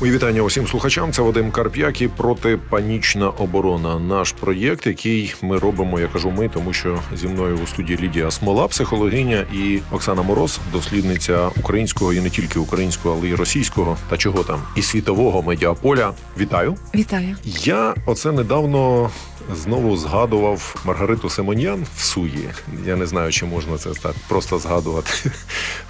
Мої вітання усім слухачам. Це Вадим Карп'як і протипанічна оборона. Наш проєкт, який ми робимо, я кажу ми, тому що зі мною у студії Лідія Смола, психологиня, і Оксана Мороз, дослідниця українського і не тільки українського, але й російського та чого там і світового медіаполя. Вітаю! Вітаю! Я оце недавно знову згадував Маргариту Симоньян в суї. Я не знаю, чи можна це так просто згадувати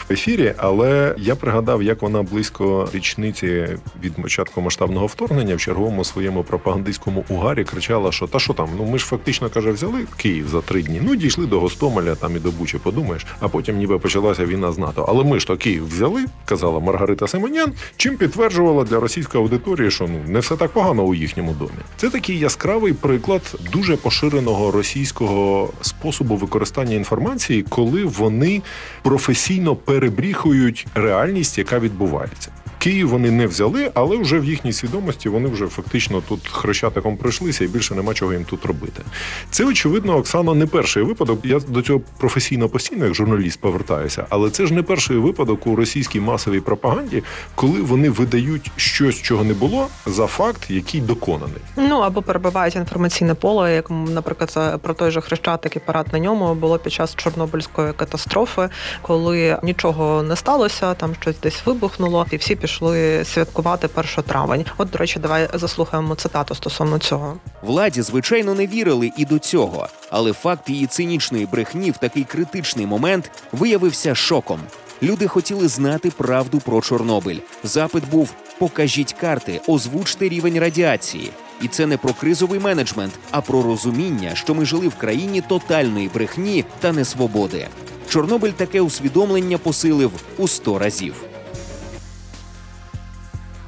в ефірі, але я пригадав, як вона близько річниці від початку масштабного вторгнення в черговому своєму пропагандистському угарі кричала, що та що там, ну ми ж фактично каже, взяли Київ за три дні. Ну дійшли до Гостомеля, там і до Бучі, подумаєш, а потім ніби почалася війна з НАТО. Але ми ж то Київ взяли, казала Маргарита Симонян, чим підтверджувала для російської аудиторії, що ну не все так погано у їхньому домі. Це такий яскравий приклад дуже поширеного російського способу використання інформації, коли вони професійно перебріхують реальність, яка відбувається. Київ вони не взяли, але вже в їхній свідомості вони вже фактично тут хрещатиком пройшлися і більше нема чого їм тут робити. Це очевидно, Оксана, не перший випадок. Я до цього професійно постійно, як журналіст, повертаюся, але це ж не перший випадок у російській масовій пропаганді, коли вони видають щось, чого не було, за факт, який доконаний. Ну або перебивають інформаційне поле, як, наприклад, про той же хрещатик і парад на ньому було під час Чорнобильської катастрофи, коли нічого не сталося, там щось десь вибухнуло, і всі пішли пішли святкувати 1 травень. От, до речі, давай заслухаємо цитату стосовно цього. Владі, звичайно, не вірили і до цього, але факт її цинічної брехні в такий критичний момент виявився шоком. Люди хотіли знати правду про Чорнобиль. Запит був: покажіть карти, озвучте рівень радіації. І це не про кризовий менеджмент, а про розуміння, що ми жили в країні тотальної брехні та несвободи. Чорнобиль таке усвідомлення посилив у сто разів.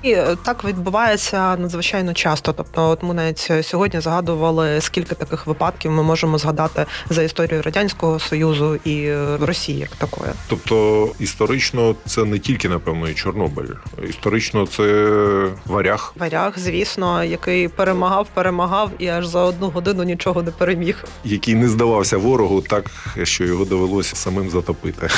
І е, так відбувається надзвичайно часто. Тобто, от ми навіть сьогодні згадували, скільки таких випадків ми можемо згадати за історію радянського союзу і е, Росії, як такої. Тобто історично це не тільки напевно і Чорнобиль, історично це варяг. Варяг, звісно, який перемагав, перемагав і аж за одну годину нічого не переміг. Який не здавався ворогу, так що його довелося самим затопити.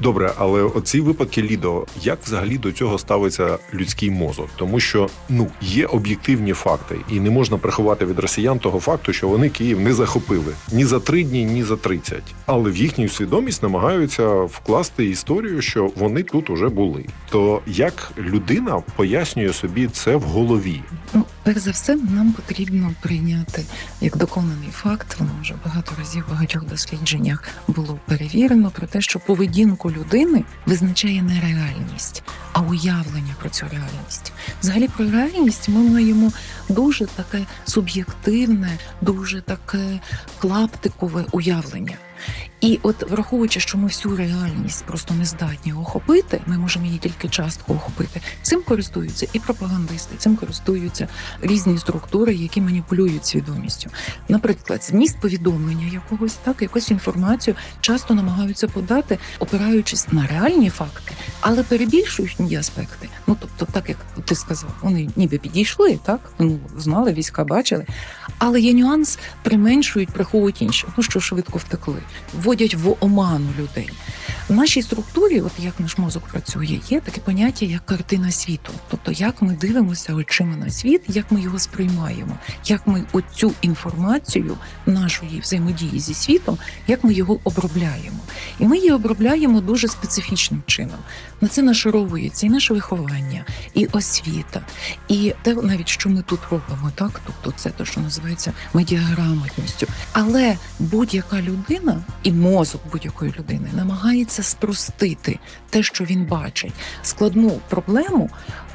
Добре, але оці випадки Лідо, як взагалі до цього ставиться людський мозок? Мозок, тому що ну є об'єктивні факти, і не можна приховати від росіян того факту, що вони Київ не захопили ні за три дні, ні за тридцять. Але в їхню свідомість намагаються вкласти історію, що вони тут уже були. То як людина пояснює собі це в голові? Ну, перш за все, нам потрібно прийняти як доконаний факт. Воно вже багато разів в багатьох дослідженнях було перевірено про те, що поведінку людини визначає не реальність, а уявлення про цю реальність. Взагалі про реальність ми маємо дуже таке суб'єктивне, дуже таке клаптикове уявлення. І от враховуючи, що ми всю реальність просто не здатні охопити, ми можемо її тільки частку охопити. Цим користуються і пропагандисти, цим користуються різні структури, які маніпулюють свідомістю. Наприклад, зміст повідомлення якогось, так якусь інформацію часто намагаються подати, опираючись на реальні факти, але перебільшують її аспекти. Ну тобто, так як ти сказав, вони ніби підійшли, так ну знали, війська бачили, але є нюанс, применшують, приховують інші, ну що швидко втекли вводять в оману людей. В нашій структурі, от як наш мозок працює, є таке поняття, як картина світу. Тобто, як ми дивимося очима на світ, як ми його сприймаємо, як ми оцю інформацію нашої взаємодії зі світом, як ми його обробляємо. І ми її обробляємо дуже специфічним чином. На це нашаровується і наше виховання, і освіта, і те, навіть що ми тут робимо, так тобто це те, що називається медіаграмотністю. Але будь-яка людина і мозок будь-якої людини намагається спростити те, що він бачить, складну проблему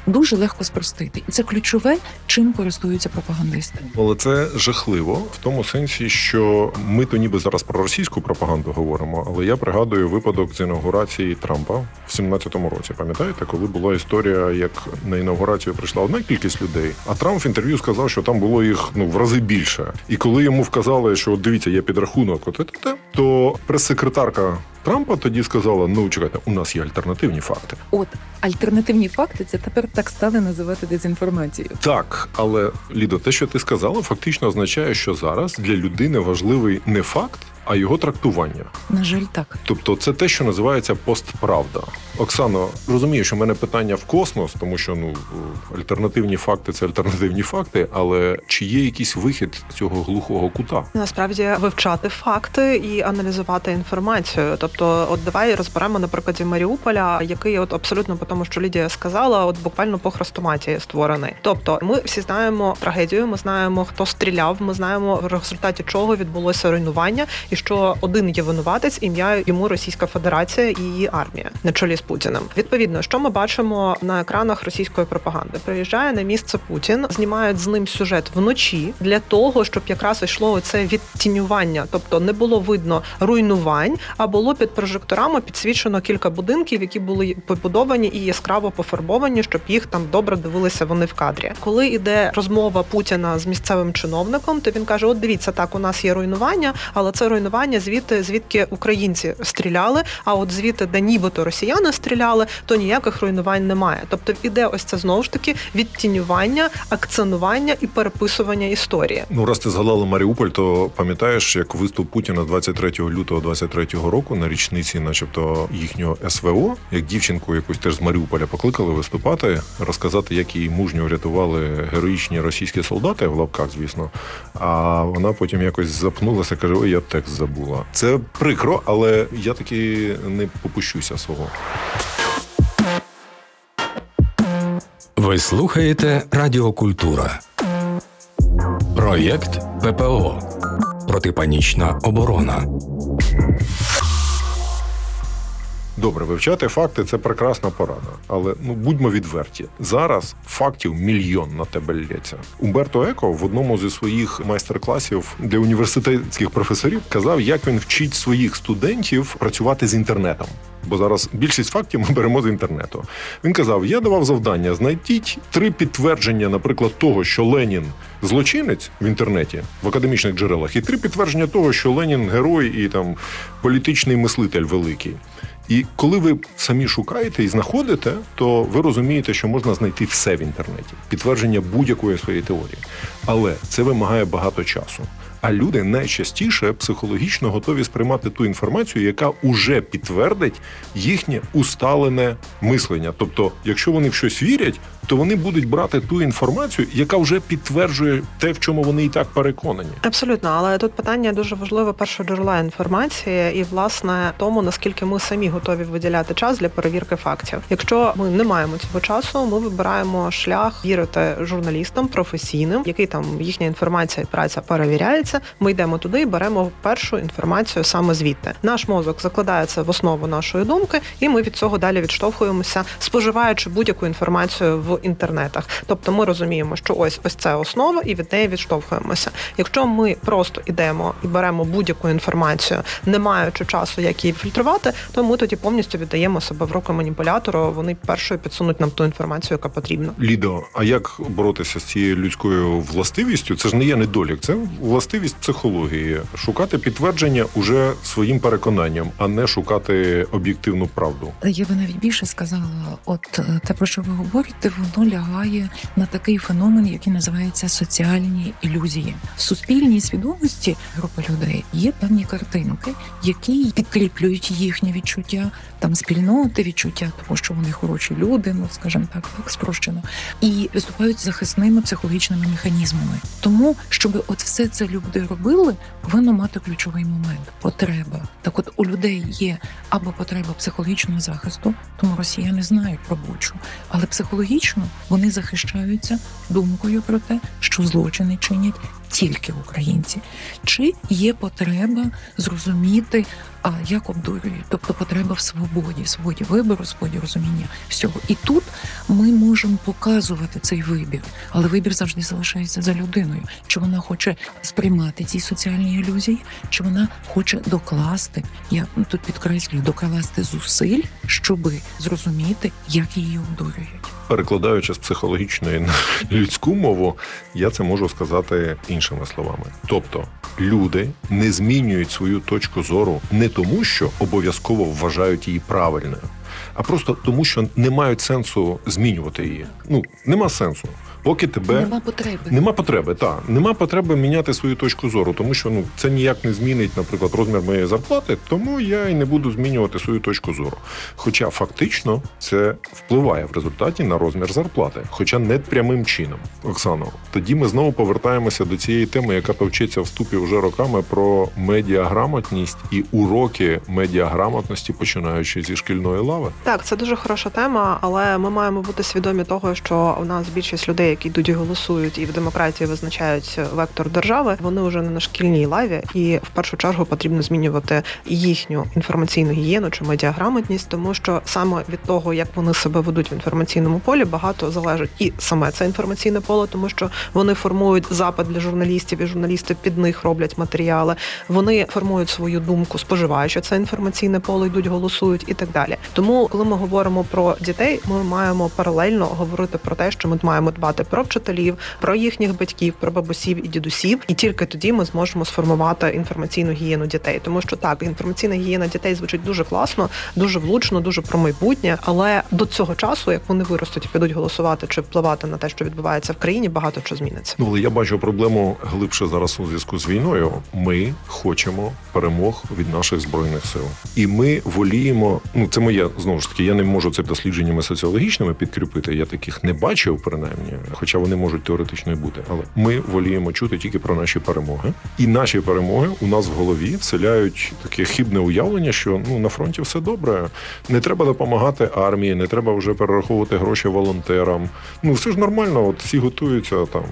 дуже легко спростити, і це ключове, чим користуються пропагандисти. Але це жахливо в тому сенсі, що ми то ніби зараз про російську пропаганду говоримо. Але я пригадую випадок з інаугурації Трампа в 17-му році. Пам'ятаєте, коли була історія, як на інаугурацію прийшла одна кількість людей, а Трамп в інтерв'ю сказав, що там було їх ну в рази більше. І коли йому вказали, що дивіться, є підрахунок, от то прес-секретарка Трампа тоді сказала: ну чекайте, у нас є альтернативні факти. От альтернативні факти це тепер так стали називати дезінформацією. Так, але Лідо, те, що ти сказала, фактично означає, що зараз для людини важливий не факт, а його трактування. На жаль, так. Тобто, це те, що називається постправда. Оксано, розумію, що в мене питання в космос, тому що ну альтернативні факти це альтернативні факти. Але чи є якийсь вихід з цього глухого кута? Насправді вивчати факти і аналізувати інформацію. Тобто, от давай розберемо на прикладі Маріуполя, який от абсолютно по тому, що Лідія сказала, от буквально по хрестоматі створений. Тобто, ми всі знаємо трагедію, ми знаємо, хто стріляв, ми знаємо в результаті чого відбулося руйнування, і що один є винуватець, ім'я йому Російська Федерація і її армія на чолі з Путіним. Відповідно, що ми бачимо на екранах російської пропаганди, приїжджає на місце Путін, знімають з ним сюжет вночі для того, щоб якраз йшло це відтінювання, тобто не було видно руйнувань, а було під прожекторами підсвічено кілька будинків, які були побудовані і яскраво пофарбовані, щоб їх там добре дивилися вони в кадрі. Коли йде розмова Путіна з місцевим чиновником, то він каже: От дивіться, так у нас є руйнування, але це руйнування звідти, звідки українці стріляли. А от звідти, де нібито росіяни стріляли, то ніяких руйнувань немає. Тобто іде ось це знову ж таки відтінювання, акцентування і переписування історії. Ну, раз ти згадала Маріуполь, то пам'ятаєш, як виступ Путіна 23 лютого 23 року на річниці, начебто, їхнього СВО, як дівчинку якусь теж з Маріуполя покликали виступати, розказати, як її мужньо врятували героїчні російські солдати в лапках, звісно. А вона потім якось запнулася, каже: Ой, я текст забула. Це прикро, але я таки не попущуся свого. Ви слухаєте Радіокультура. Проєкт ППО. Протипанічна оборона. Добре, вивчати факти це прекрасна порада. Але ну будьмо відверті. Зараз фактів мільйон на тебе лється. Умберто Еко в одному зі своїх майстер-класів для університетських професорів казав, як він вчить своїх студентів працювати з інтернетом. Бо зараз більшість фактів ми беремо з інтернету. Він казав: я давав завдання, знайдіть три підтвердження, наприклад, того, що Ленін злочинець в інтернеті в академічних джерелах, і три підтвердження того, що Ленін герой і там політичний мислитель великий. І коли ви самі шукаєте і знаходите, то ви розумієте, що можна знайти все в інтернеті, підтвердження будь-якої своєї теорії. Але це вимагає багато часу. А люди найчастіше психологічно готові сприймати ту інформацію, яка уже підтвердить їхнє усталене мислення. Тобто, якщо вони в щось вірять, то вони будуть брати ту інформацію, яка вже підтверджує те, в чому вони і так переконані. Абсолютно, але тут питання дуже важливе першого джерела інформації, і власне тому наскільки ми самі готові виділяти час для перевірки фактів. Якщо ми не маємо цього часу, ми вибираємо шлях вірити журналістам професійним, який там їхня інформація і праця перевіряється. Ми йдемо туди і беремо першу інформацію саме звідти. Наш мозок закладає це в основу нашої думки, і ми від цього далі відштовхуємося, споживаючи будь-яку інформацію в інтернетах. Тобто ми розуміємо, що ось ось це основа, і від неї відштовхуємося. Якщо ми просто йдемо і беремо будь-яку інформацію, не маючи часу, як її фільтрувати, то ми тоді повністю віддаємо себе в руки маніпулятору. Вони першою підсунуть нам ту інформацію, яка потрібна. Лідо, а як боротися з цією людською властивістю? Це ж не є недолік, це властивість психології. Шукати підтвердження уже своїм переконанням, а не шукати об'єктивну правду. Я би навіть більше сказала, от е, те, про що ви говорите, воно лягає на такий феномен, який називається соціальні ілюзії. В суспільній свідомості групи людей є певні картинки, які підкріплюють їхнє відчуття там спільноти, відчуття того, що вони хороші люди, ну скажімо так, так спрощено, і виступають захисними психологічними механізмами. Тому, щоб от все це люди робили, повинно мати ключовий момент потреба. Так, от у людей є або потреба психологічного захисту, тому росіяни знають про бучу, але психологічно вони захищаються думкою про те, що злочини чинять тільки українці, чи є потреба зрозуміти, а як обдурюють, тобто потреба в свободі, свободі вибору, свободі розуміння всього. І тут ми можемо показувати цей вибір, але вибір завжди залишається за людиною. Чи вона хоче сприймати ці соціальні ілюзії, чи вона хоче докласти, я тут підкреслюю, докласти зусиль, щоби зрозуміти, як її обдурюють. Перекладаючи з психологічної на людську мову, я це можу сказати іншими словами. Тобто, люди не змінюють свою точку зору не тому, що обов'язково вважають її правильною, а просто тому, що не мають сенсу змінювати її. Ну нема сенсу. Поки тебе Нема потреби. Нема потреби, так. Нема потреби міняти свою точку зору, тому що ну це ніяк не змінить, наприклад, розмір моєї зарплати, тому я і не буду змінювати свою точку зору. Хоча фактично це впливає в результаті на розмір зарплати, хоча не прямим чином. Оксано, тоді ми знову повертаємося до цієї теми, яка повчиться в ступі вже роками про медіаграмотність і уроки медіаграмотності, починаючи зі шкільної лави. Так, це дуже хороша тема, але ми маємо бути свідомі того, що у нас більшість людей, які йдуть і голосують, і в демократії визначають вектор держави, вони вже не на шкільній лаві, і в першу чергу потрібно змінювати їхню інформаційну гігієну чи медіаграмотність, тому що саме від того, як вони себе ведуть в інформаційному полі, багато залежить і саме це інформаційне поле, тому що вони формують запит для журналістів, і журналісти під них роблять матеріали. Вони формують свою думку, споживаючи це інформаційне поле, йдуть, голосують і так далі. Тому, коли ми говоримо про дітей, ми маємо паралельно говорити про те, що ми маємо дбати про вчителів, про їхніх батьків, про бабусів і дідусів, і тільки тоді ми зможемо сформувати інформаційну гігієну дітей. Тому що так, інформаційна гігієна дітей звучить дуже класно, дуже влучно, дуже про майбутнє. Але до цього часу, як вони виростуть і підуть голосувати чи впливати на те, що відбувається в країні, багато що зміниться. Ну, але я бачу проблему глибше зараз у зв'язку з війною. Ми хочемо перемог від наших збройних сил, і ми воліємо. Ну це моє знову ж таки. Я не можу це дослідженнями соціологічними підкріпити. Я таких не бачив, принаймні, хоча вони можуть теоретично і бути. Але ми воліємо чути тільки про наші перемоги, і наші перемоги у нас в голові вселяють таке хибне уявлення, що ну на фронті все добре. Не треба допомагати армії, не треба вже перераховувати гроші волонтерам. Ну все ж нормально. От всі готуються там.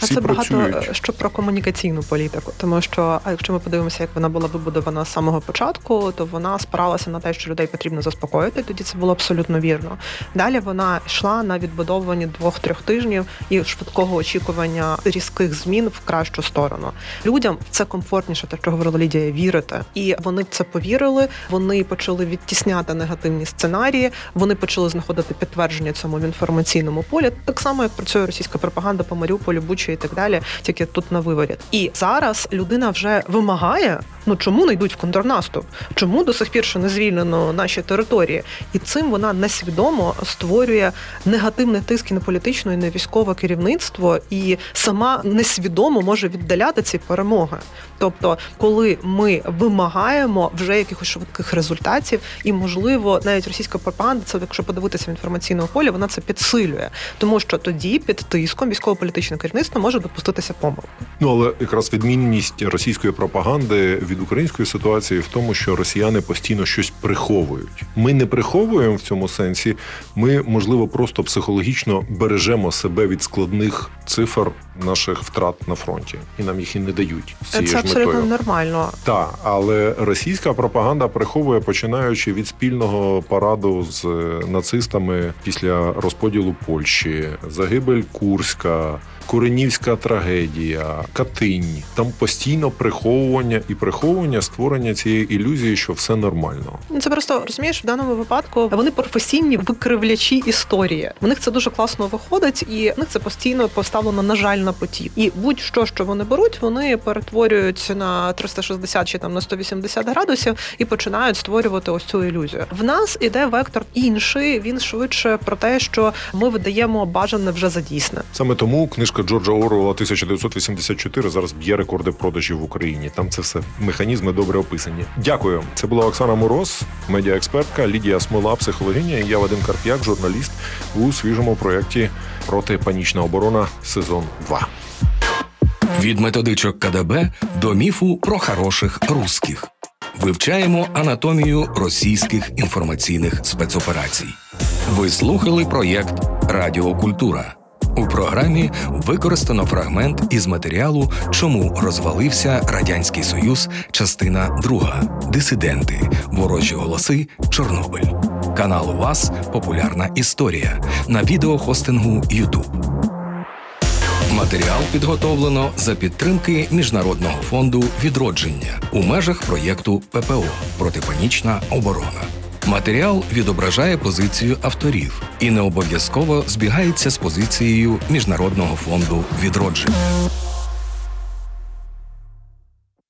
А Всі це працюють. багато що про комунікаційну політику, тому що якщо ми подивимося, як вона була вибудована з самого початку, то вона спиралася на те, що людей потрібно заспокоїти. Тоді це було абсолютно вірно. Далі вона йшла на відбудовуванні двох-трьох тижнів і швидкого очікування різких змін в кращу сторону. Людям це комфортніше, те, що говорила Лідія, вірити, і вони в це повірили. Вони почали відтісняти негативні сценарії. Вони почали знаходити підтвердження цьому в інформаційному полі, так само як працює російська пропаганда по Маріуполю, Бучі і так далі, тільки тут на виворіт. І зараз людина вже вимагає. Ну чому не йдуть в контрнаступ? Чому до сих пір ще не звільнено наші території? І цим вона несвідомо створює негативний тиск і на політичне, і на військове керівництво, і сама несвідомо може віддаляти ці перемоги. Тобто, коли ми вимагаємо вже якихось швидких результатів, і можливо, навіть російська пропаганда, це якщо подивитися в інформаційному полі, вона це підсилює, тому що тоді під тиском військово-політичне керівництво може допуститися помилки. Ну але якраз відмінність російської пропаганди від української ситуації в тому, що росіяни постійно щось приховують. Ми не приховуємо в цьому сенсі. Ми, можливо, просто психологічно бережемо себе від складних цифр наших втрат на фронті, і нам їх і не дають це ж абсолютно метою. нормально. Так, але російська пропаганда приховує, починаючи від спільного параду з нацистами після розподілу Польщі, загибель Курська. Коренівська трагедія, Катинь. Там постійно приховування і приховування створення цієї ілюзії, що все нормально. Ну, Це просто розумієш, в даному випадку вони професійні викривлячі історії. В них це дуже класно виходить, і в них це постійно поставлено, на жаль, на потік. І будь-що, що вони беруть, вони перетворюють на 360 чи там на 180 градусів і починають створювати ось цю ілюзію. В нас іде вектор інший. Він швидше про те, що ми видаємо бажане вже за дійсне. Саме тому книжка Джорджа Оруелла 1984 зараз б'є рекорди продажів в Україні. Там це все механізми добре описані. Дякую. Це була Оксана Мороз, медіаекспертка, Лідія Смола, психологиня. і Я Вадим Карп'як, журналіст у свіжому проєкті Протипанічна оборона сезон 2. Від методичок КДБ до міфу про хороших русських. Вивчаємо анатомію російських інформаційних спецоперацій. Ви слухали проєкт Радіокультура. У програмі використано фрагмент із матеріалу Чому розвалився Радянський Союз, частина 2. Дисиденти. Ворожі голоси. Чорнобиль. Канал у вас Популярна історія на відеохостингу YouTube. Матеріал підготовлено за підтримки Міжнародного фонду відродження у межах проєкту ППО Протипанічна оборона. Матеріал відображає позицію авторів і не обов'язково збігається з позицією Міжнародного фонду відродження.